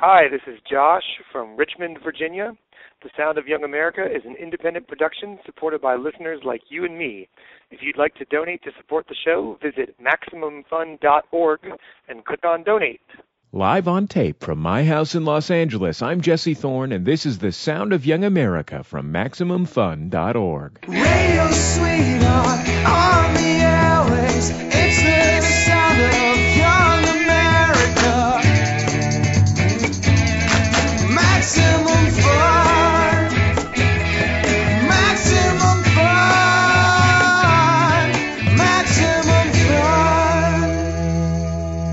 Hi, this is Josh from Richmond, Virginia. The Sound of Young America is an independent production supported by listeners like you and me. If you'd like to donate to support the show, visit MaximumFun.org and click on Donate. Live on tape from my house in Los Angeles, I'm Jesse Thorne, and this is the Sound of Young America from MaximumFun.org. Radio sweetheart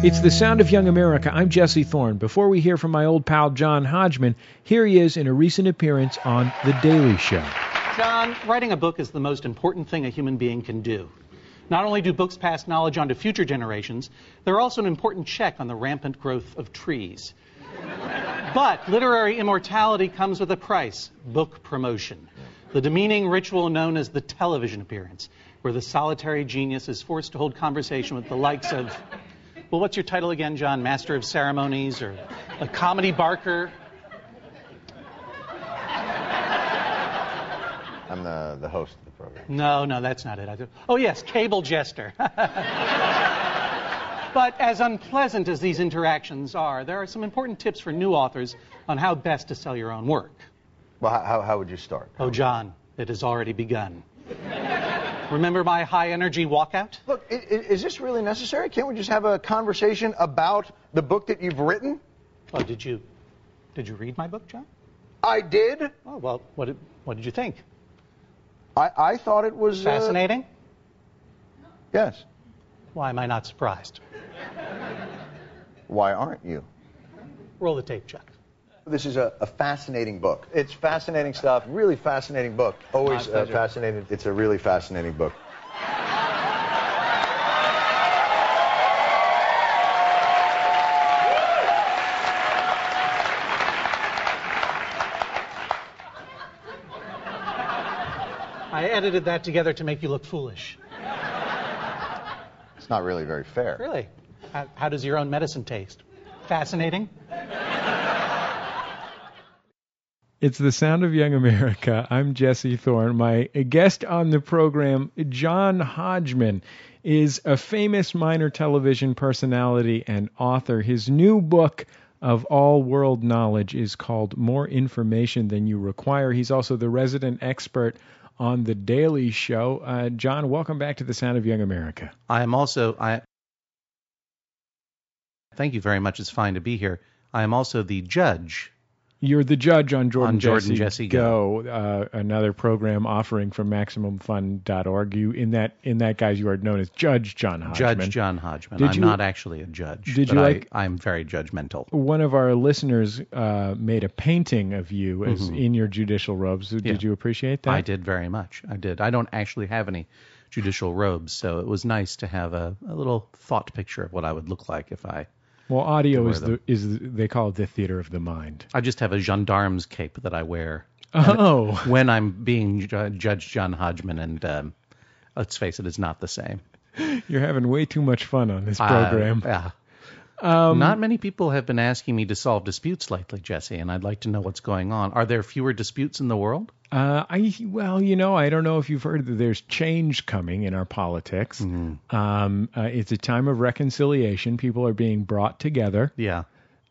It's the Sound of Young America. I'm Jesse Thorne. Before we hear from my old pal John Hodgman, here he is in a recent appearance on The Daily Show. John, writing a book is the most important thing a human being can do. Not only do books pass knowledge on to future generations, they're also an important check on the rampant growth of trees. But literary immortality comes with a price book promotion. The demeaning ritual known as the television appearance, where the solitary genius is forced to hold conversation with the likes of, well, what's your title again, John? Master of Ceremonies or a comedy barker? I'm the, the host of the program. No, no, that's not it. Oh, yes, cable jester. but as unpleasant as these interactions are, there are some important tips for new authors on how best to sell your own work. Well, how, how would you start? Oh, John, it has already begun. Remember my high energy walkout? Look, is this really necessary? Can't we just have a conversation about the book that you've written? Oh, did you did you read my book, John? I did. Oh, well, what did, what did you think? I, I thought it was uh, Fascinating? yes. Why am I not surprised? Why aren't you? Roll the tape, Chuck. This is a, a fascinating book. It's fascinating stuff. Really fascinating book. Always uh, fascinating. It's a really fascinating book. I edited that together to make you look foolish. It's not really very fair. Really? How, how does your own medicine taste? Fascinating? It's the Sound of Young America. I'm Jesse Thorne. My guest on the program, John Hodgman, is a famous minor television personality and author. His new book of all world knowledge is called More Information Than You Require. He's also the resident expert on The Daily Show. Uh, John, welcome back to the Sound of Young America. I am also I Thank you very much. It's fine to be here. I am also the judge. You're the judge on Jordan, On Jordan Jesse, Jesse Go, uh, another program offering from MaximumFun.org. You in that in that guys you are known as Judge John Hodgman. Judge John Hodgman. Did I'm you- not actually a judge. Did but you I, like- I'm very judgmental. One of our listeners uh, made a painting of you as in your judicial robes. Did Mm-hmm. Yeah. you appreciate that? I did very much. I did. I don't actually have any judicial robes, so it was nice to have a, a little thought picture of what I would look like if I. Well, audio is the is the, they call it the theater of the mind. I just have a gendarme's cape that I wear Oh, when I'm being ju- Judge John Hodgman, and um, let's face it, it's not the same. you're having way too much fun on this Uh, program. yeah. Um, Not many people have been asking me to solve disputes lately, Jesse, and I'd like to know what's going on. Are there fewer disputes in the world? Uh, I well, you know, I don't know if you've heard that there's change coming in our politics. Mm-hmm. Um, uh, it's a time of reconciliation. People are being brought together. Yeah.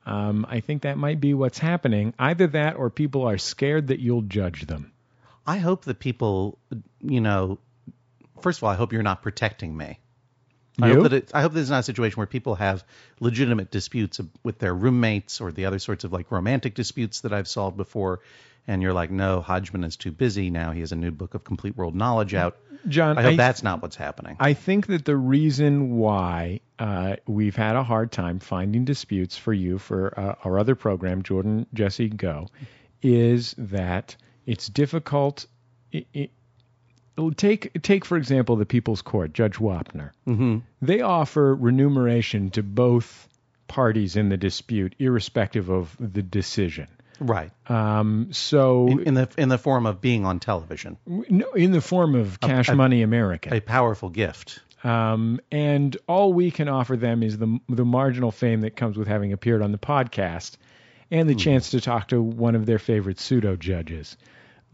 Um, I think that might be what's happening. Either that, or people are scared that you'll judge them. I hope that people, you know, first of all, I hope you're not protecting me. I You? hope that it, I hope this is not a situation where people have legitimate disputes with their roommates or the other sorts of like romantic disputes that I've solved before, and you're like, no, Hodgman is too busy now. He has a new book of complete world knowledge out. John, I hope I- that's not what's happening. I think that the reason why uh, we've had a hard time finding disputes for you for uh, our other program, Jordan Jesse Go, is that it's difficult. It, it, take take for example the People's Court, Judge Wapner. Mm-hmm. They offer remuneration to both parties in the dispute, irrespective of the decision. Right. Um, so in, in the in the form of being on television, no, in the form of cash a- money America, a powerful gift. Um, and all we can offer them is the the marginal fame that comes with having appeared on the podcast. and Hmm. the chance to talk to one of their favorite pseudo judges.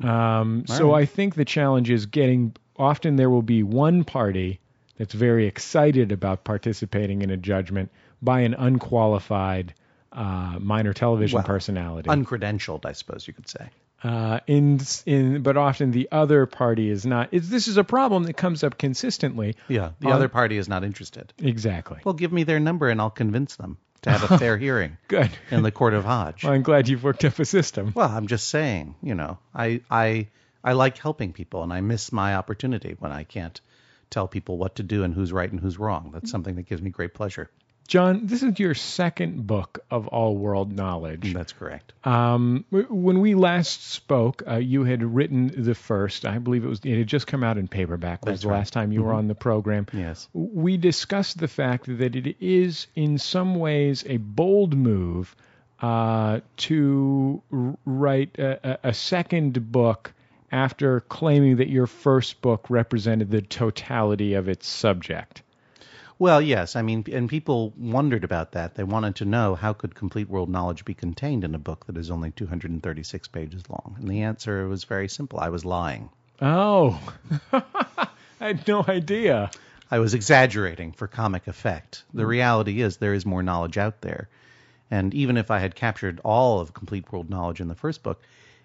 Um, so right. I think the challenge is getting. Often there will be one party that's very excited about participating in a judgment by an unqualified uh, minor television Well, personality. Uncredentialed, I suppose you could say. uh, in in but often the other party is not. It's, this is a problem that comes up consistently. Yeah, the on- other party is not interested. Exactly. Well, give me their number and I'll convince them to have a fair hearing Good. in the court of Hodge. Well, I'm glad you've worked up a system. Well, I'm just saying, you know, I I I like helping people, and I miss my opportunity when I can't tell people what to do and who's right and who's wrong. That's something that gives me great pleasure. John, this is your second book of all world knowledge. That's correct. Um, when we last spoke, uh, you had written the first. I believe it was it had just come out in paperback. Was That's the right. last time you were on the program? Yes. We discussed the fact that it is, in some ways, a bold move uh, to write a a second book after claiming that your first book represented the totality of its subject. Well, yes, I mean, and people wondered about that. They wanted to know how could complete world knowledge be contained in a book that is only 236 pages long. And the answer was very simple. I was lying. Oh, I had no idea. I was exaggerating for comic effect. The hmm. reality is there is more knowledge out there. And even if I had captured all of complete world knowledge in the first book,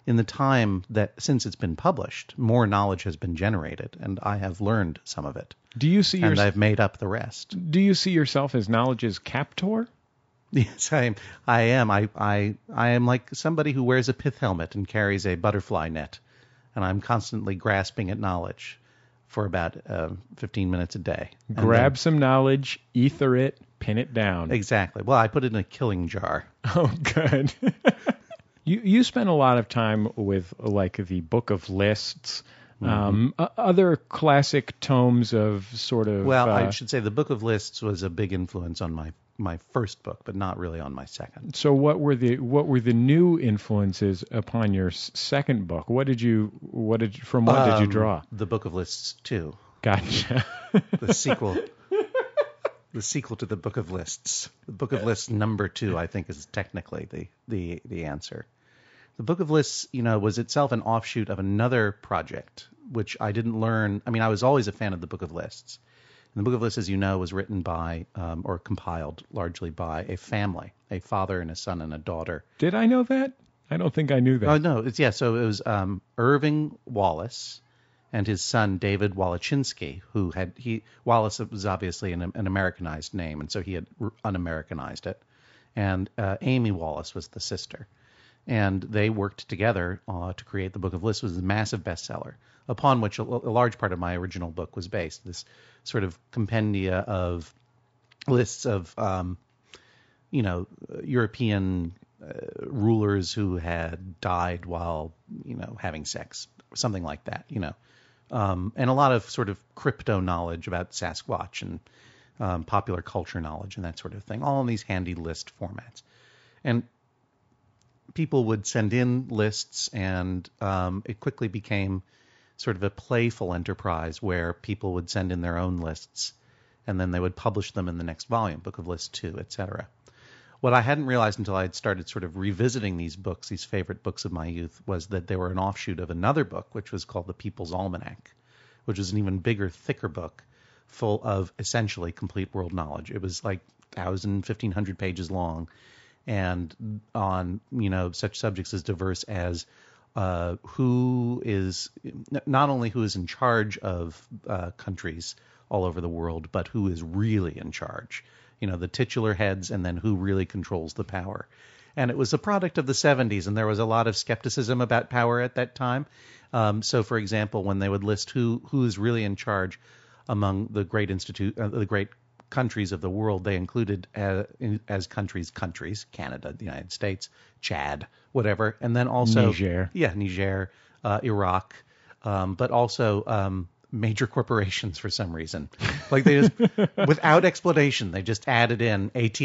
in the time that since it's been published, more knowledge has been generated, and I have learned some of it, Do you see and your, I've made up the rest. Do you see yourself as knowledge's captor? Yes, I am. I am. I, I, I am like somebody who wears a pith helmet and carries a butterfly net, and I'm constantly grasping at knowledge for about uh, 15 minutes a day. Grab some knowledge, ether it, pin it down. exactly. Well, I put it in a killing jar. Oh, good. you you spent a lot of time with like the Book of Lists, Mm-hmm. um, other classic tomes of sort of. Well, uh, I should say the Book of Lists was a big influence on my my first book, but not really on my second. so what were the what were the new influences upon your second book? What did you what did from what did you Um, draw? The Book of Lists 2, Gotcha. the sequel. the sequel to the Book of Lists. The Book of Lists number 2 I think is technically the the the answer. The Book of Lists, you know, was itself an offshoot of another project which I didn't learn. I mean, I was always a fan of the Book of Lists. And the Book of Lists, as you know, was written by um, or compiled largely by a family, a father and a son and a daughter. did I know that? I don't think I knew that. Oh no, it's yeah. So it was um, Irving Wallace and his son David Wallechinsky, who had he Wallace was obviously an, an Americanized name, and so he had un-Americanized it. And uh, Amy Wallace was the sister, and they worked together uh, to create the Book of Lists, which was a massive bestseller, upon which a, a large part of my original book was based. This sort of compendia of lists of um, you know, European uh, rulers who had died while, you know, having sex, something like that, you know, um, and a lot of sort of crypto knowledge about Sasquatch and um, popular culture knowledge and that sort of thing, all in these handy list formats. And people would send in lists, and um, it quickly became sort of a playful enterprise where people would send in their own lists, and then they would publish them in the next volume, Book of Lists Two, etc. What I hadn't realized until I had started sort of revisiting these books, these favorite books of my youth, was that they were an offshoot of another book, which was called The People's Almanac, which was an even bigger, thicker book full of essentially complete world knowledge. It was like 1,000, 1,500 pages long and on, you know, such subjects as diverse as uh, who is not only who is in charge of uh, countries all over the world, but who is really in charge. You know, the titular heads, and then who really controls the power. And it was a product of the 70s, and there was a lot of skepticism about power at that time. Um, so, for example, when they would list who who is really in charge among the great institute, uh, the great countries of the world, they included uh, in, as countries countries Canada, the United States, Chad, whatever, and then also Niger. yeah, Niger, uh, Iraq, um, but also um, major corporations for some reason. Like they just, without explanation, they just added in AT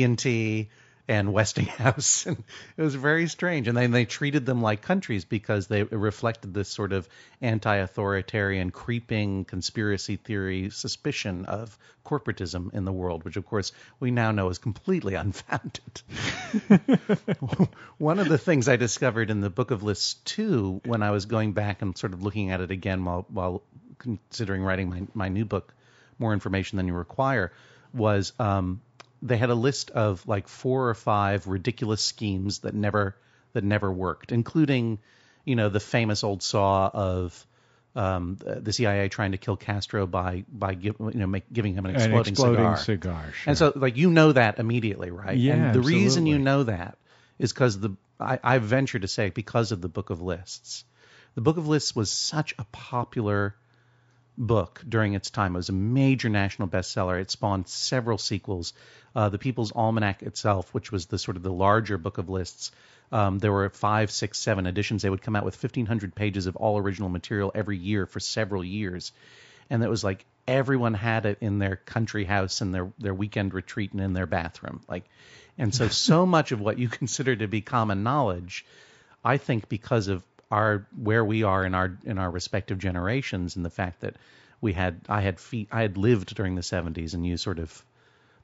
and Westinghouse. And it was very strange. And then they treated them like countries because they reflected this sort of anti authoritarian, creeping conspiracy theory suspicion of corporatism in the world, which, of course, we now know is completely unfounded. One of the things I discovered in the Book of Lists 2, when I was going back and sort of looking at it again while, while considering writing my, my new book, More Information Than You Require, was um, they had a list of like four or five ridiculous schemes that never that never worked, including, you know, the famous old saw of um, the CIA trying to kill Castro by by give, you know make, giving him an exploding, An exploding, cigar. cigar. sure. And so like you know that immediately, right? Yeah, And the reason you know that is because the I, I venture to say because of the Book of Lists. The Book of Lists was such a popular book during its time. It was a major national bestseller. It spawned several sequels. Uh, the People's Almanac itself, which was the sort of the larger book of lists, um, there were five, six, seven editions. They would come out with 1,500 pages of all original material every year for several years, and it was like everyone had it in their country house and their their weekend retreat and in their bathroom. Like, and so so much of what you consider to be common knowledge, I think because of our where we are in our in our respective generations and the fact that we had I had I had lived during the 70s and you sort of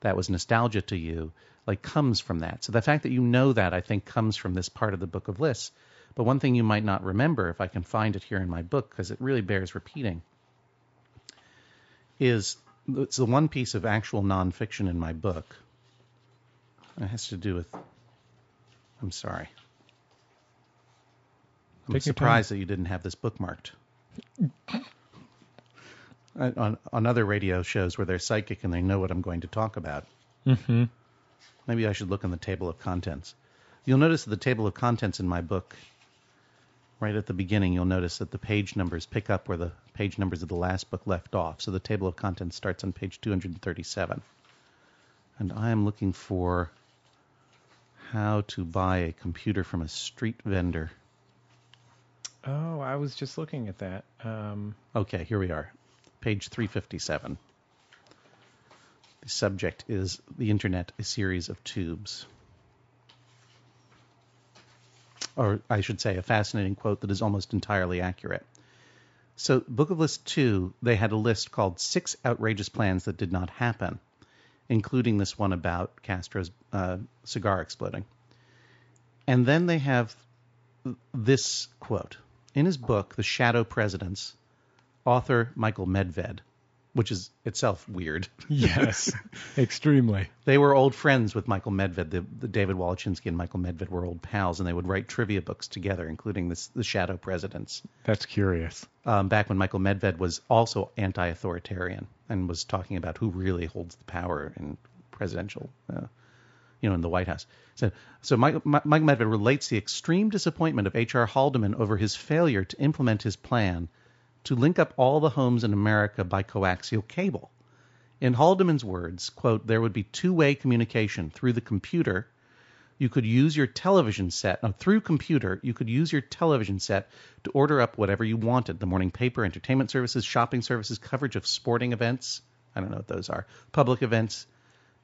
that was nostalgia to you like comes from that. So the fact that you know that I think comes from this part of the book of lists. But one thing you might not remember if I can find it here in my book because it really bears repeating is it's the one piece of actual nonfiction in my book. It has to do with I'm sorry. I'm Take surprised that you didn't have this bookmarked. I- on on other radio shows where they're psychic and they know what I'm going to talk about. hmm Maybe I should look in the table of contents. You'll notice that the table of contents in my book, right at the beginning, you'll notice that the page numbers pick up where the page numbers of the last book left off. So the table of contents starts on page 237. And I am looking for how to buy a computer from a street vendor. Oh, I was just looking at that. Um, Okay, here we are. Page 357. The subject is the internet, a series of tubes. Or I should say, a fascinating quote that is almost entirely accurate. So, Book of List 2, they had a list called Six Outrageous Plans That Did Not Happen, including this one about Castro's uh, cigar exploding. And then they have this quote. In his book, The Shadow Presidents, author Michael Medved, which is itself weird. yes, extremely. They were old friends with Michael Medved. The, the David Wallechinsky and Michael Medved were old pals, and they would write trivia books together, including this, The Shadow Presidents. That's curious. Um, back when Michael Medved was also anti-authoritarian and was talking about who really holds the power in presidential, uh, you know, in the White House. So, so Michael, Mi- Medved relates the extreme disappointment of H.R. Haldeman over his failure to implement his plan to link up all the homes in America by coaxial cable. In Haldeman's words, quote, there would be two-way communication through the computer. You could use your television set no, through computer. You could use your television set to order up whatever you wanted: the morning paper, entertainment services, shopping services, coverage of sporting events. I don't know what those are. Public events.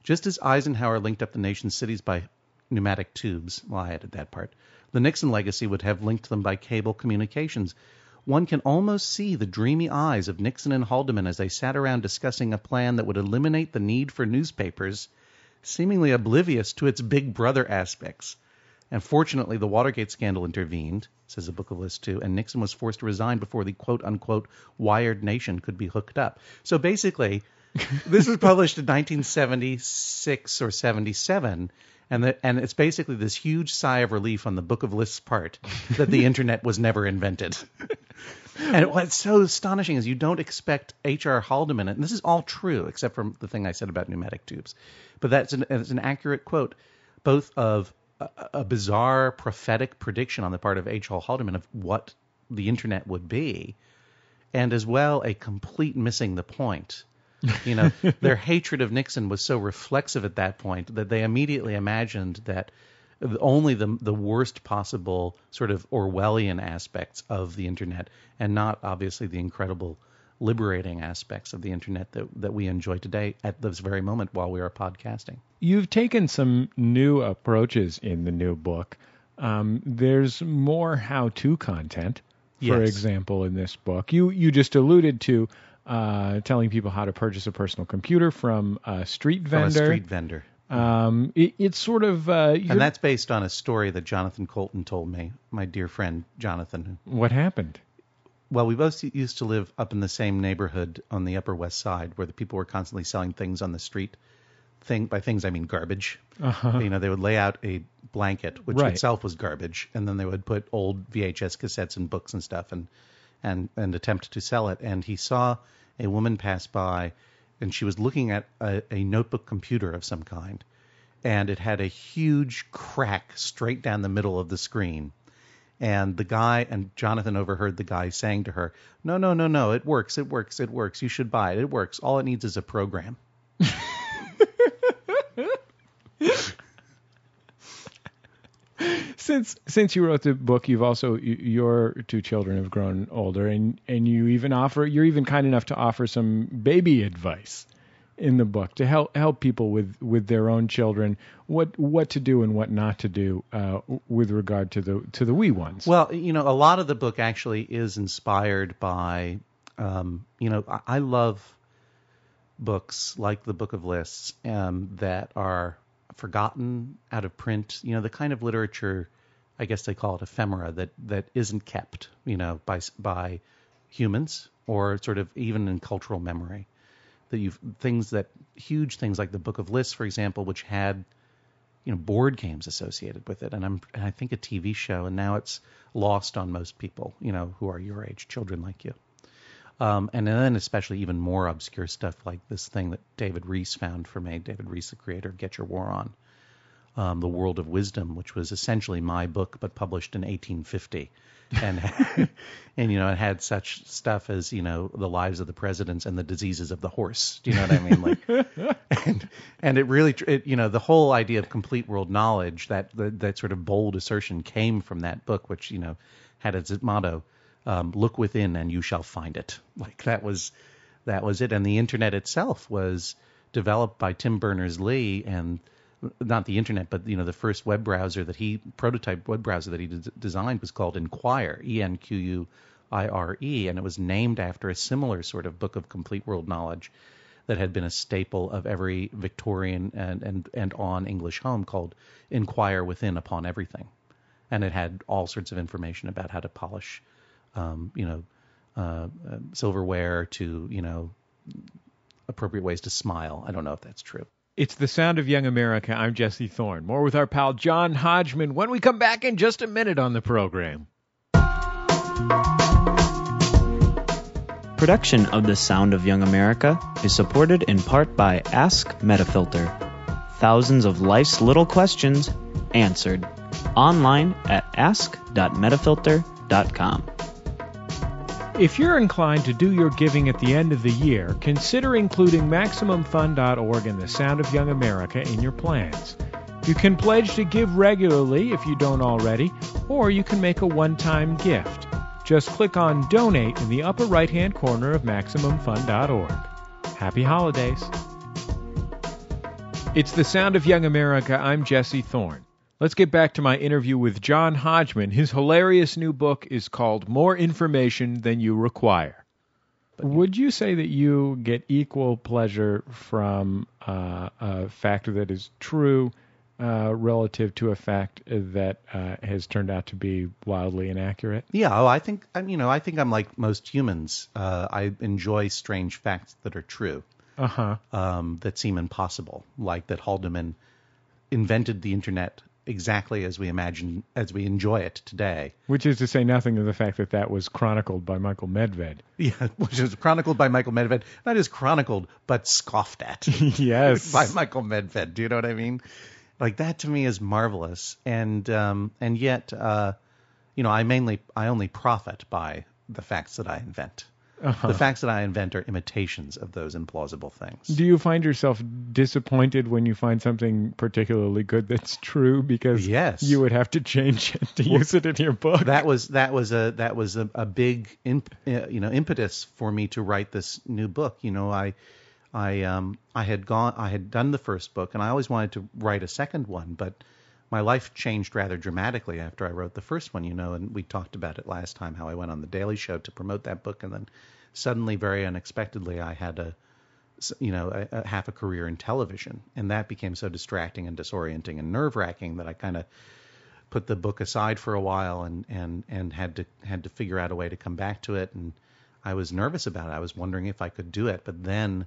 Just as Eisenhower linked up the nation's cities by pneumatic tubes, well, I added that part. The Nixon legacy would have linked them by cable communications. One can almost see the dreamy eyes of Nixon and Haldeman as they sat around discussing a plan that would eliminate the need for newspapers, seemingly oblivious to its big brother aspects. And fortunately, the Watergate scandal intervened, says the Book of List 2, and Nixon was forced to resign before the quote unquote wired nation could be hooked up. So basically, this was published in 1976 or 77. And, the, and it's basically this huge sigh of relief on the Book of Lists part that the internet was never invented. And what's so astonishing is you don't expect H.R. Haldeman, and this is all true except for the thing I said about pneumatic tubes, but that's an, an accurate quote, both of a, a bizarre prophetic prediction on the part of H.R. Haldeman of what the internet would be, and as well a complete missing the point. You know, their hatred of Nixon was so reflexive at that point that they immediately imagined that only the the worst possible sort of Orwellian aspects of the internet, and not obviously the incredible liberating aspects of the internet that, that we enjoy today at this very moment while we are podcasting. You've taken some new approaches in the new book. Um, there's more how-to content, for Yes. example, in this book. You you just alluded to uh, telling people how to purchase a personal computer from a street vendor. From a street vendor. Um, it, it's sort of uh, And that's based on a story that Jonathan Coulton told me, my dear friend Jonathan. what happened. Well, we both used to live up in the same neighborhood on the Upper West Side where the people were constantly selling things on the street. Thing by things I mean garbage. Uh-huh. You know, they would lay out a blanket, which Right. itself was garbage, and then they would put old VHS cassettes and books and stuff, and and and attempt to sell it. And he saw a woman pass by, and she was looking at a, a notebook computer of some kind, and it had a huge crack straight down the middle of the screen. And the guy and Jonathan overheard the guy saying to her, "No, no, no, no, it works, it works, it works. You should buy it. It works. All it needs is a program." since since you wrote the book, you've also your two children have grown older, and and you even offer you're even kind enough to offer some baby advice in the book to help help people with with their own children what what to do and what not to do uh, with regard to the to the wee ones. Well, you know, a lot of the book actually is inspired by, um, you know, I, I love books like the Book of Lists um, that are forgotten, out of print. You know, the kind of literature, I guess they call it ephemera, that that isn't kept, you know, by by humans or sort of even in cultural memory. That you've things that huge things like the Book of Lists, for example, which had you know board games associated with it. And i'm and i think a tv show and now it's lost on most people you know who are your age children like you. Um, and then especially even more obscure stuff like this thing that david rees found for me david rees the creator get your war on um, the world of wisdom which was essentially my book but published in 1850 and and you know it had such stuff as you know the lives of the presidents and the diseases of the horse. Do you know what i mean? Like and and it really it, you know the whole idea of complete world knowledge that that, that sort of bold assertion came from that book which you know had as its motto um, look within and you shall find it. Like that was that was it. And the internet itself was developed by tim berners-lee and not the internet but you know the first web browser that he prototype web browser that he d- designed was called Enquire E N Q U I R E and it was named after a similar sort of book of complete world knowledge that had been a staple of every Victorian and and and on English home called Enquire Within Upon Everything, and it had all sorts of information about how to polish, um, you know, uh, uh, silverware to you know appropriate ways to smile. I don't know if that's true. It's the sound of young America. I'm Jesse Thorne. More with our pal John Hodgman when we come back in just a minute on the program. Production of The Sound of Young America is supported in part by Ask Metafilter. Thousands of life's little questions answered. Online at ask.metafilter.com. If you're inclined to do your giving at the end of the year, consider including MaximumFun.org and the Sound of Young America in your plans. You can pledge to give regularly if you don't already, or you can make a one time gift. Just click on Donate in the upper right hand corner of MaximumFun.org. Happy holidays! It's the Sound of Young America. I'm Jesse Thorne. Let's get back to my interview with John Hodgman. His hilarious new book is called More Information Than You Require. Would you say that you get equal pleasure from uh, a fact that is true uh, relative to a fact that uh, has turned out to be wildly inaccurate? Yeah, oh, I think I'm, you know, I think I'm like most humans. Uh, I enjoy strange facts that are true, Uh huh. um, that seem impossible, like that Haldeman invented the internet exactly as we imagine, as we enjoy it today. Which is to say nothing of the fact that that was chronicled by Michael Medved. Yeah, which is chronicled by Michael Medved. Not just chronicled, but scoffed at. yes. by Michael Medved. Do you know what I mean? Like that to me is marvelous, and um, and yet, uh, you know, I mainly I only profit by the facts that I invent. Uh-huh. The facts that I invent are imitations of those implausible things. Do you find yourself disappointed when you find something particularly good that's true because Yes. you would have to change it to use it in your book? that was that was a that was a, a big imp, uh, you know impetus for me to write this new book. You know, I I um I had gone I had done the first book and I always wanted to write a second one, but my life changed rather dramatically after I wrote the first one. You know, and we talked about it last time how I went on the Daily Show to promote that book, and then suddenly, very unexpectedly, I had a you know a, a half a career in television, and that became so distracting and disorienting and nerve wracking that I kind of put the book aside for a while and and and had to had to figure out a way to come back to it and I was nervous about it. I was wondering if I could do it, but then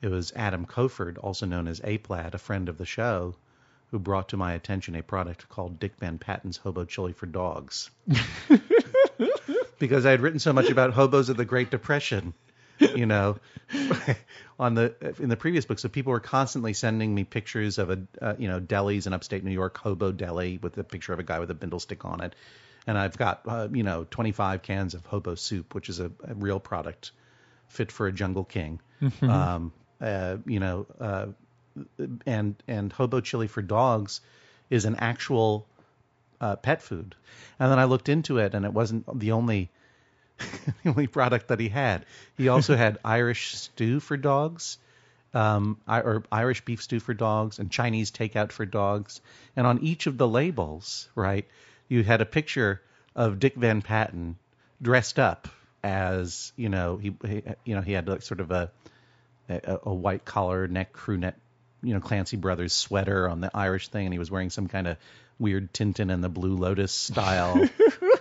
it was Adam Koford, also known as Apelad, a friend of the show, who brought to my attention a product called Dick Van Patten's Hobo Chili for Dogs. because I had written so much about hobos of the Great Depression, you know, on the in the previous book. So people were constantly sending me pictures of a uh, you know delis in upstate New York, hobo deli with a picture of a guy with a bindle stick on it, and I've got uh, you know 25 cans of hobo soup, which is a, a real product fit for a jungle king. Um, uh, you know, uh, and and hobo chili for dogs is an actual uh, pet food. And then I looked into it, and it wasn't the only the only product that he had. He also had Irish stew for dogs, um, or Irish beef stew for dogs, and Chinese takeout for dogs. And on each of the labels, right, you had a picture of Dick Van Patten dressed up as you know he, he you know he had like sort of a a, a white collar neck crew neck you know Clancy Brothers sweater on the Irish thing, and he was wearing some kind of weird Tintin and the Blue Lotus style,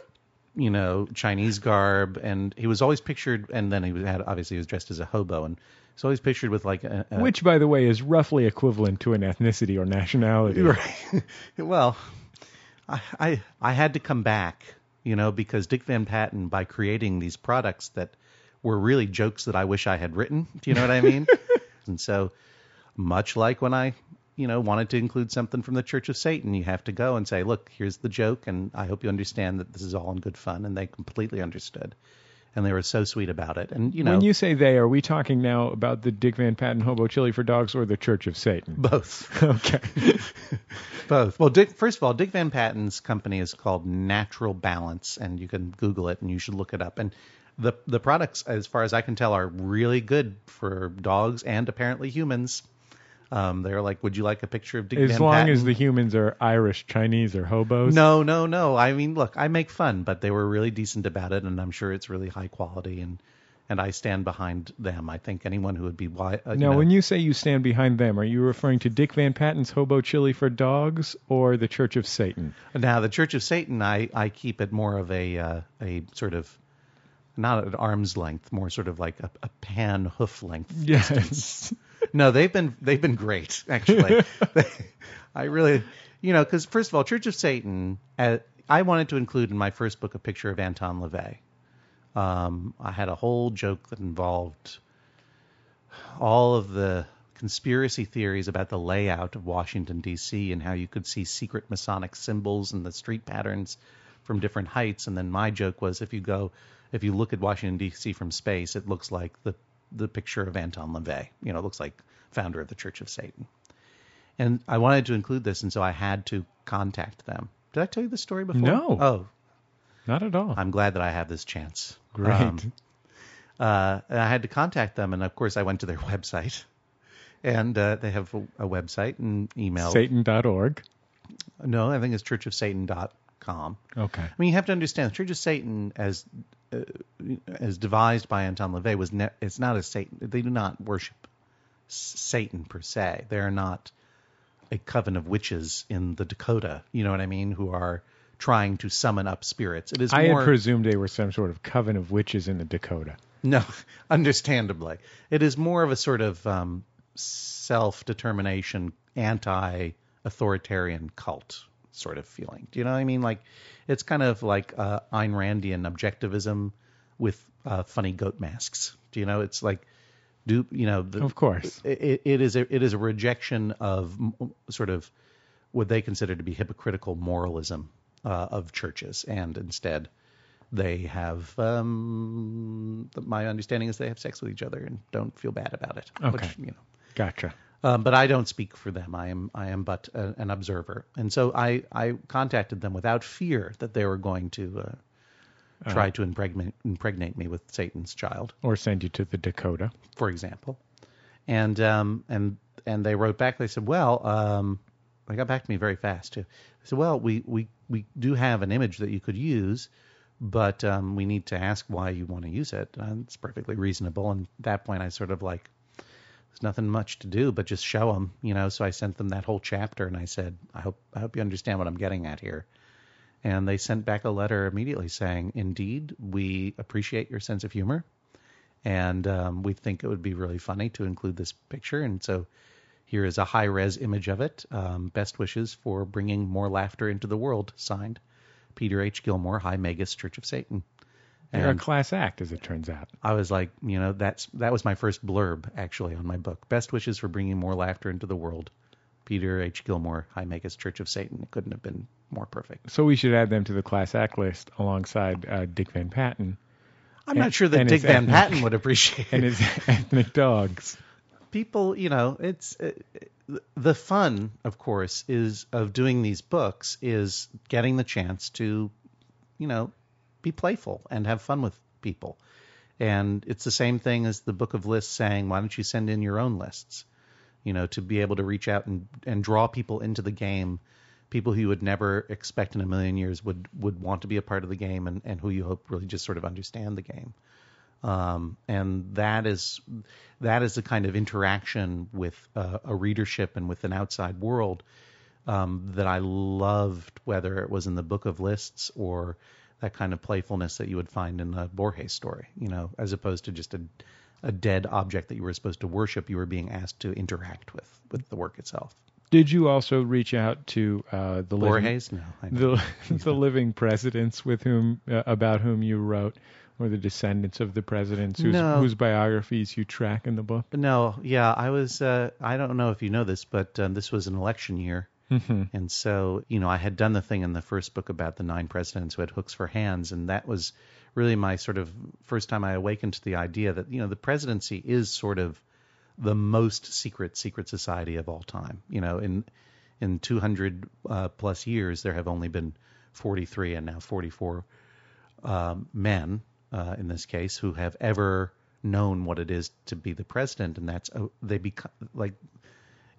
you know, Chinese garb, and he was always pictured. And then he was had obviously he was dressed as a hobo, and he's always pictured with like a, a Which, by the way, is roughly equivalent to an ethnicity or nationality. Right. well, I, I I had to come back, you know, because Dick Van Patten, by creating these products that were really jokes that I wish I had written. Do you know what I mean? and so, much like when I, you know, wanted to include something from the Church of Satan, you have to go and say, look, here's the joke, and I hope you understand that this is all in good fun. And they completely understood. And they were so sweet about it. And, you know, When you say they, are we talking now about the Dick Van Patten Hobo Chili for Dogs or the Church of Satan? both. Okay. Both. Well, Dick, first of all, Dick Van Patten's company is called Natural Balance, and you can Google it and you should look it up. And the the products, as far as I can tell, are really good for dogs and apparently humans. Um, they're like, would you like a picture of Dick Van? as Van long Patten? as the humans are Irish, Chinese, or hobos. No, no, no. I mean, look, I make fun, but they were really decent about it, and I'm sure it's really high quality, and and I stand behind them. I think anyone who would be wi- uh, Now, know, when you say you stand behind them, are you referring to Dick Van Patten's Hobo Chili for Dogs or the Church of Satan? Now, the Church of Satan, I, I keep it more of a uh, a sort of not at arm's length, more sort of like a, a pan hoof length. Yes. No, they've been they've been great actually. They- I really, you know, because first of all, Church of Satan, uh, I wanted to include in my first book a picture of Anton LaVey. Um, I had a whole joke that involved all of the conspiracy theories about the layout of Washington D.C. and how you could see secret Masonic symbols and the street patterns from different heights. And then my joke was, if you go, if you look at Washington D.C. from space, it looks like the the picture of Anton LaVey. You know, it looks like founder of the Church of Satan. And I wanted to include this, and so I had to contact them. Did I tell you the story before? No. Oh, Not at all. I'm glad that I have this chance. Great. Um, uh, I had to contact them, and of course, I went to their website, and uh, they have a, a website and email. Satan.org. No, I think it's churchofsatan.com. Okay. I mean, you have to understand, the Church of Satan, as as devised by Anton LaVey, was ne- it's not a Satan. They do not worship Satan per se. They are not a coven of witches in the Dakota. You know what I mean? Who are trying to summon up spirits. It is I more had presumed they were some sort of coven of witches in the Dakota. no, understandably, it is more of a sort of um, self-determination, anti-authoritarian cult sort of feeling. Do you know what I mean? Like, it's kind of like uh, Ayn Randian objectivism with uh, funny goat masks. Do you know? It's like, do you know? The, Of course. it, it is a it is a rejection of sort of what they consider to be hypocritical moralism uh, of churches, and instead they have. Um, my understanding is they have sex with each other and don't feel bad about it. Okay. Which, you know, Gotcha. Um, but I don't speak for them. I am I am but a, an observer, and so I I contacted them without fear that they were going to uh, try to impregnate impregnate me with Satan's child, Or send you to the Dakota. for example, and um and and they wrote back. They said, well, um, they got back to me very fast too. They said, well, we we we do have an image that you could use. But um, we need to ask why you want to use it. And it's perfectly reasonable. And at that point, I sort of like, there's nothing much to do but just show them, you know. So I sent them that whole chapter, and I said, I hope I hope you understand what I'm getting at here. And they sent back a letter immediately saying, Indeed, we appreciate your sense of humor, and um, we think it would be really funny to include this picture. And so here is a high res image of it. Um, best wishes for bringing more laughter into the world. Signed, Peter H. Gilmore, High Magus Church of Satan. They're a class act, as it turns out. I was like, you know, that's that was my first blurb actually on my book. Best wishes for bringing more laughter into the world. Peter H. Gilmore, High Magus Church of Satan. It couldn't have been more perfect. So we should add them to the class act list alongside uh, Dick Van Patten I'm And- not sure that Dick Van ethnic- Patten would appreciate and his ethnic dogs. People, you know, it's uh, the fun, of course, is of doing these books is getting the chance to, you know, be playful and have fun with people. And it's the same thing as the book of lists saying, why don't you send in your own lists? You know, to be able to reach out and, and draw people into the game, people who you would never expect in a million years would, would want to be a part of the game and, and who you hope really just sort of understand the game. Um, and that is that is the kind of interaction with a readership and with an outside world um, that I loved, whether it was in the Book of Lists or that kind of playfulness that you would find in a Borges story, you know, as opposed to just a, a dead object that you were supposed to worship. You were being asked to interact with with the work itself. Did you also reach out to uh, the living, Borges, no, I don't. the the living presidents with whom uh, about whom you wrote, or the descendants of the presidents whose No. whose biographies you track in the book? No, yeah, I was. Uh, I don't know if you know this, but um, this was an election year, Mhm. and so you know I had done the thing in the first book about the nine presidents who had hooks for hands, and that was really my sort of first time I awakened to the idea that you know the presidency is sort of the most secret secret society of all time. You know, in in 200 uh, plus years, there have only been 43 and now 44 um, men, uh, in this case, who have ever known what it is to be the president, and that's uh, they become like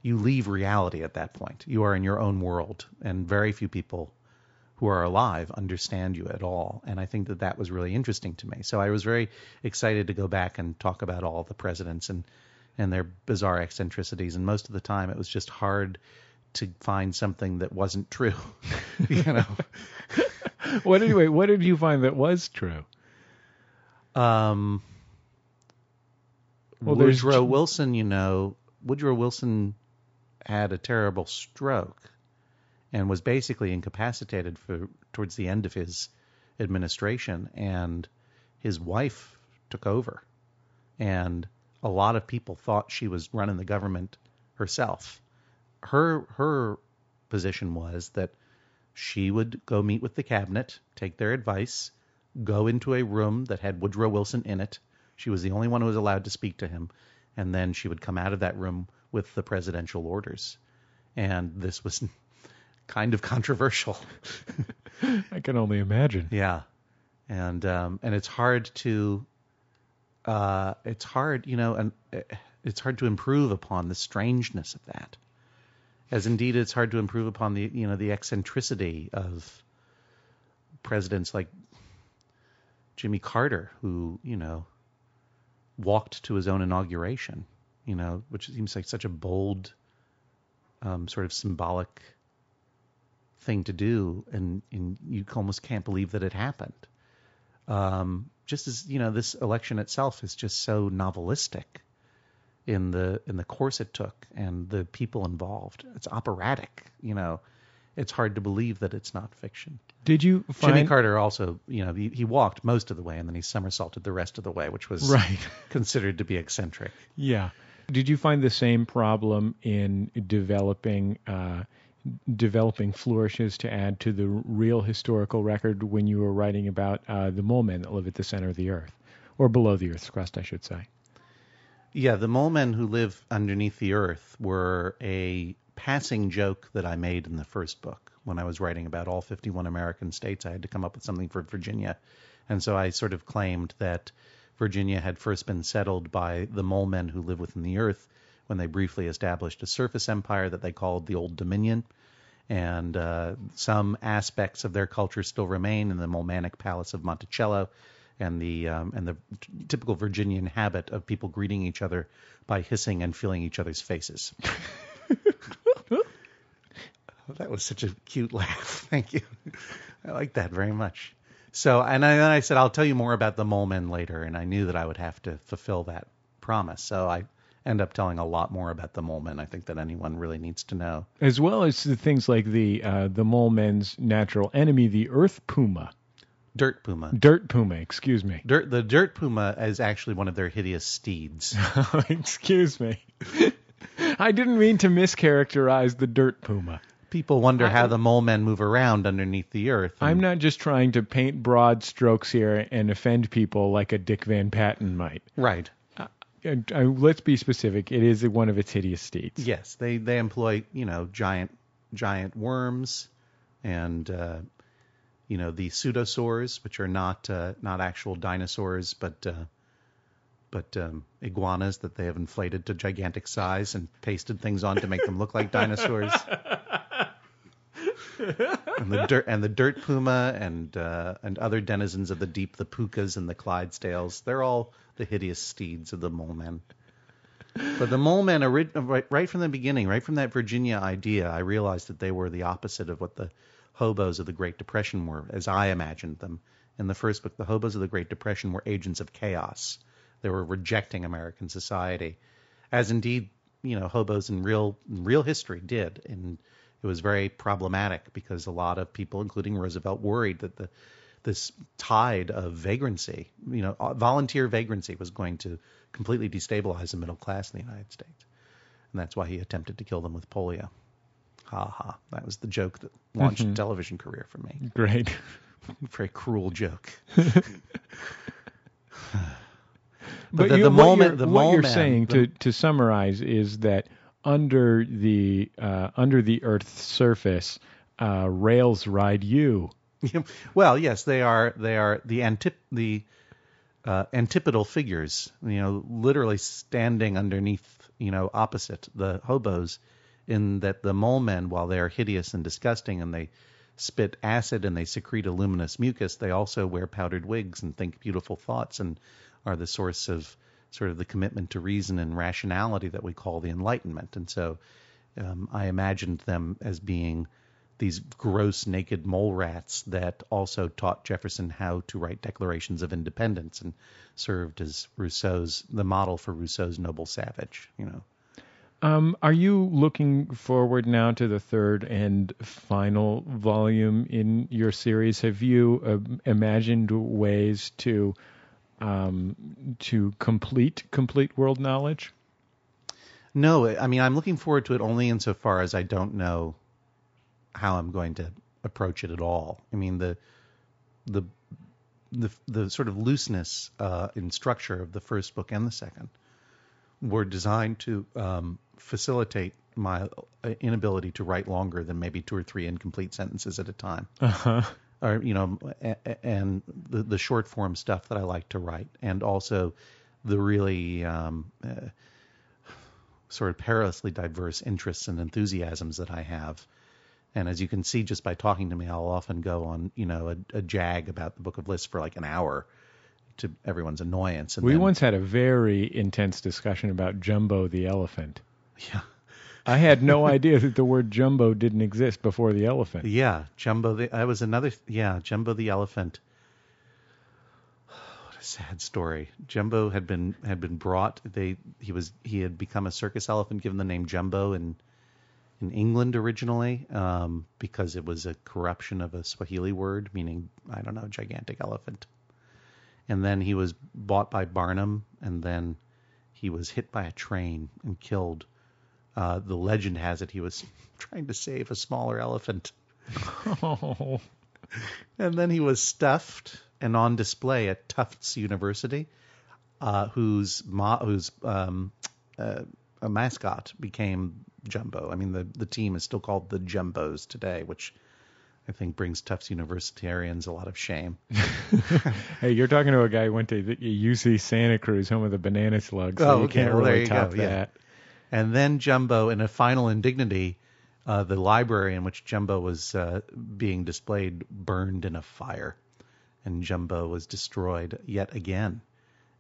you leave reality at that point. You are in your own world, and very few people who are alive understand you at all. And I think that that was really interesting to me. So I was very excited to go back and talk about all the presidents and and their bizarre eccentricities. And most of the time, it was just hard to find something that wasn't true. you know. What did wait, What did you find that was true? Um, Well, Woodrow Wilson, you know, Woodrow Wilson had a terrible stroke and was basically incapacitated for towards the end of his administration, and his wife took over, and a lot of people thought she was running the government herself. Her her position was that she would go meet with the cabinet, take their advice, go into a room that had Woodrow Wilson in it. She was the only one who was allowed to speak to him, and then she would come out of that room with the presidential orders. And this was kind of controversial. I can only imagine. Yeah, and um, and it's hard to, uh, it's hard, you know, and it's hard to improve upon the strangeness of that, as indeed it's hard to improve upon the you know the eccentricity of presidents like Jimmy Carter, who you know walked to his own inauguration, you know, which seems like such a bold, um, sort of symbolic thing to do, and, and you almost can't believe that it happened. Um, just as you know, this election itself is just so novelistic in the in the course it took and the people involved. It's operatic, you know. It's hard to believe that it's not fiction. Did you find Jimmy Carter also, you know, he, he walked most of the way and then he somersaulted the rest of the way, which was Right. considered to be eccentric. Yeah. Did you find the same problem in developing uh, developing flourishes to add to the real historical record when you were writing about uh, the mole men that live at the center of the earth, or below the earth's crust, I should say. Yeah, the mole men who live underneath the earth were a passing joke that I made in the first book. When I was writing about all 51 American states, I had to come up with something for Virginia. And so I sort of claimed that Virginia had first been settled by the mole men who live within the earth when they briefly established a surface empire that they called the Old Dominion. And uh, some aspects of their culture still remain in the Molmanic Palace of Monticello and the um, and the t- typical Virginian habit of people greeting each other by hissing and feeling each other's faces. that was such a cute laugh. Thank you. I like that very much. So, and I, then I said, I'll tell you more about the mole men later, and I knew that I would have to fulfill that promise. So I end up telling a lot more about the mole men. I think that anyone really needs to know. As well as the things like the uh, the mole men's natural enemy, the earth puma, Dirt puma. dirt puma. Excuse me. Dirt, the dirt puma is actually one of their hideous steeds. excuse me. I didn't mean to mischaracterize the dirt puma. People wonder how the mole men move around underneath the earth. I'm not just trying to paint broad strokes here and offend people like a Dick Van Patten might. right. Uh, uh, let's be specific. It is one of its hideous states. Yes, they they employ you know giant giant worms, and uh, you know the pseudosaurs, which are not uh, not actual dinosaurs, but uh, but um, iguanas that they have inflated to gigantic size and pasted things on to make them look like dinosaurs. and the dirt and the dirt puma and uh, and other denizens of the deep, the pukas and the Clydesdales, they're all the hideous steeds of the mole men. But the mole men, right, right from the beginning, right from that Virginia idea, I realized that they were the opposite of what the hobos of the Great Depression were, as I imagined them. In the first book, the hobos of the Great Depression were agents of chaos. They were rejecting American society, as indeed, you know, hobos in real in real history did, and it was very problematic because a lot of people, including Roosevelt, worried that the this tide of vagrancy, you know, uh, volunteer vagrancy was going to completely destabilize the middle class in the United States. And that's why he attempted to kill them with polio. Ha ha. That was the joke that launched a television career for me. Great. Very cruel joke. But, the- you, the what moment- you're, the what you're saying the- to to summarize is that under the uh, under the Earth's surface, uh, rails ride you. well, yes, they are. They are the antip the uh, antipodal figures. You know, literally standing underneath. You know, opposite the hobos, in that the mole men, while they are hideous and disgusting, and they spit acid and they secrete a luminous mucus, they also wear powdered wigs and think beautiful thoughts and are the source of sort of the commitment to reason and rationality that we call the Enlightenment. And so, um, I imagined them as being these gross naked mole rats that also taught Jefferson how to write declarations of independence and served as Rousseau's the model for Rousseau's noble savage, you know. Um, are you looking forward now to the third and final volume in your series? Have you uh, imagined ways to um, to complete complete world knowledge? No, I mean I'm looking forward to it only insofar as I don't know how I'm going to approach it at all. I mean the the the, the sort of looseness uh, in structure of the first book and the second were designed to um, facilitate my uh, inability to write longer than maybe two or three incomplete sentences at a time. Uh-huh. Or you know, and the the short form stuff that I like to write, and also the really um, uh, sort of perilously diverse interests and enthusiasms that I have. And as you can see just by talking to me, I'll often go on, you know, a, a jag about the Book of Lists for like an hour to everyone's annoyance. And We then, once had a very intense discussion about Jumbo the elephant. yeah, I had no idea that the word jumbo didn't exist before the elephant. yeah, Jumbo. The, I was another, yeah, Jumbo the elephant. What a sad story. Jumbo had been had been brought. They he was he had become a circus elephant, given the name Jumbo in in England originally, um, because it was a corruption of a Swahili word meaning I don't know gigantic elephant. And then he was bought by Barnum, and then he was hit by a train and killed Uh, the legend has it he was trying to save a smaller elephant, Oh, and then he was stuffed and on display at Tufts University, uh, whose mo- whose um, uh, a mascot became Jumbo. I mean, the the team is still called the Jumbos today, which I think brings Tufts Universitarians a lot of shame. hey, you're talking to a guy who went to the UC Santa Cruz, home of the banana slugs. So Oh, you okay. can't Well, really top go, yeah. And then Jumbo, in a final indignity, uh, the library in which Jumbo was uh, being displayed burned in a fire, and Jumbo was destroyed yet again.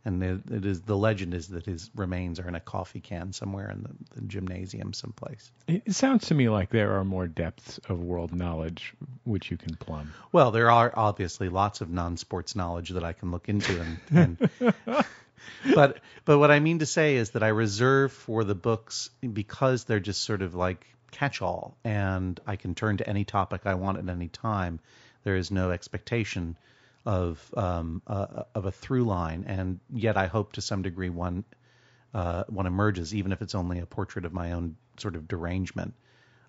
And it, it is the legend is that his remains are in a coffee can somewhere in the, the gymnasium someplace. It it sounds to me like there are more depths of world knowledge which you can plumb. Well, there are obviously lots of non-sports knowledge that I can look into, and, and but but what I mean to say is that I reserve for the books because they're just sort of like catch-all, and I can turn to any topic I want at any time. There is no expectation of um, uh, of a through line, and yet I hope to some degree one uh, one emerges, even if it's only a portrait of my own sort of derangement.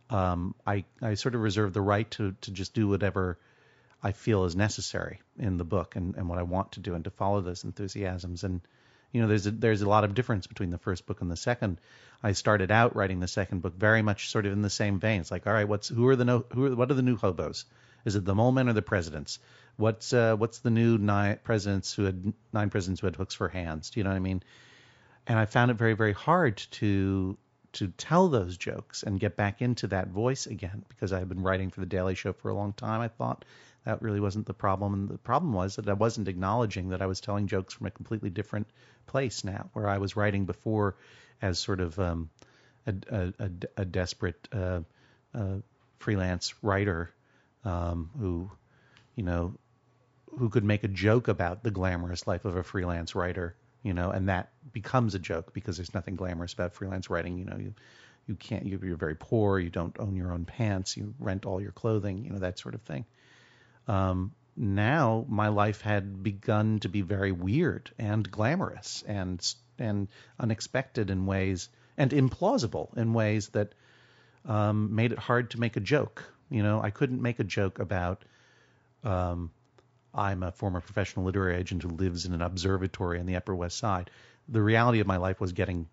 Um, I I sort of reserve the right to to just do whatever I feel is necessary in the book and, and what I want to do and to follow those enthusiasms. And you know, there's a, there's a lot of difference between the first book and the second. I started out writing the second book very much sort of in the same vein. It's like, all right, what's who are the no, who are, what are the new hobos? Is it the mole men or the presidents? What's uh, what's the new nine presidents who had nine presidents who had hooks for hands? Do you know what I mean? And I found it very very hard to to tell those jokes and get back into that voice again because I had been writing for the Daily Show for a long time. I thought that really wasn't the problem, and the problem was that I wasn't acknowledging that I was telling jokes from a completely different place now, where I was writing before as sort of um, a, a, a, a desperate uh, uh, freelance writer um, who, you know, who could make a joke about the glamorous life of a freelance writer, you know, and that becomes a joke because there's nothing glamorous about freelance writing. You know, you you can't you, you're very poor, you don't own your own pants, you rent all your clothing, you know, that sort of thing. Um, now my life had begun to be very weird and glamorous and and unexpected in ways and implausible in ways that um, made it hard to make a joke. You know, I couldn't make a joke about um, I'm a former professional literary agent who lives in an observatory on the Upper West Side. The reality of my life was getting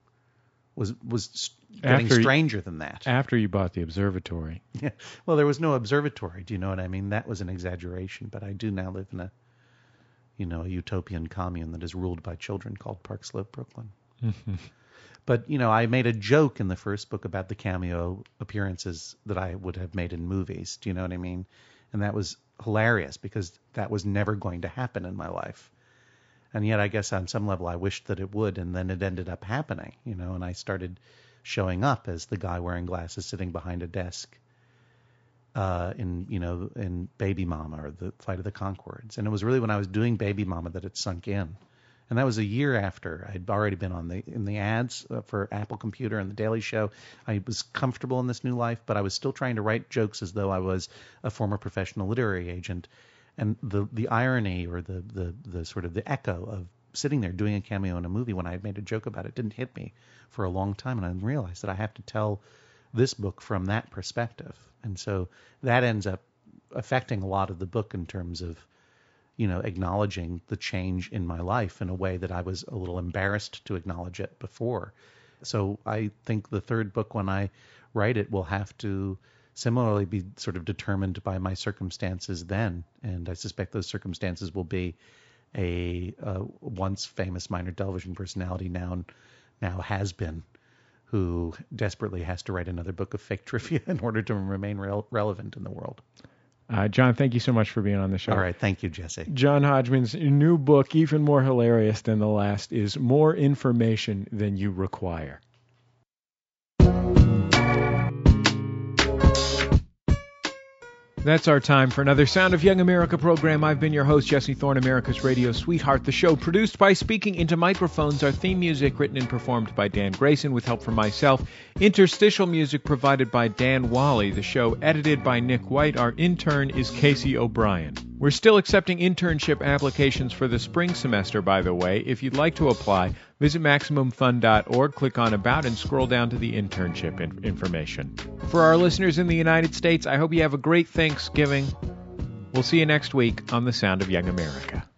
was was getting After stranger than that. After you bought the observatory. Yeah. Well, there was no observatory. Do you know what I mean? That was an exaggeration. But I do now live in a, you know, a utopian commune that is ruled by children called Park Slope, Brooklyn. But you know, I made a joke in the first book about the cameo appearances that I would have made in movies. Do you know what I mean? And that was hilarious because that was never going to happen in my life. And yet, I guess on some level, I wished that it would, and then it ended up happening. You know, and I started showing up as the guy wearing glasses sitting behind a desk uh, in you know in Baby Mama or the Flight of the Conchords, and it was really when I was doing Baby Mama that it sunk in, and that was a year after I'd already been on the in the ads uh, for Apple Computer and the Daily Show. I was comfortable in this new life, but I was still trying to write jokes as though I was a former professional literary agent, and the the irony or the the the sort of the echo of sitting there doing a cameo in a movie when I had made a joke about it didn't hit me for a long time, and I realized that I have to tell this book from that perspective. And so that ends up affecting a lot of the book in terms of, you know, acknowledging the change in my life in a way that I was a little embarrassed to acknowledge it before. So I think the third book, when I write it, will have to similarly be sort of determined by my circumstances then. And I suspect those circumstances will be a uh, once famous minor television personality now now has been who desperately has to write another book of fake trivia in order to remain rel- relevant in the world. Uh, John, thank you so much for being on the show. All right, thank you, Jesse. John Hodgman's new book, even more hilarious than the last, is More Information Than You Require. That's our time for another Sound of Young America program. I've been your host, Jesse Thorne, America's radio sweetheart. The show produced by Speaking Into Microphones. Our theme music written and performed by Dan Grayson with help from myself. Interstitial music provided by Dan Wally. The show edited by Nick White. Our intern is Casey O'Brien. We're still accepting internship applications for the spring semester, by the way. If you'd like to apply, visit MaximumFun.org, click on About, and scroll down to the internship in- information. For our listeners in the United States, I hope you have a great Thanksgiving. We'll see you next week on The Sound of Young America.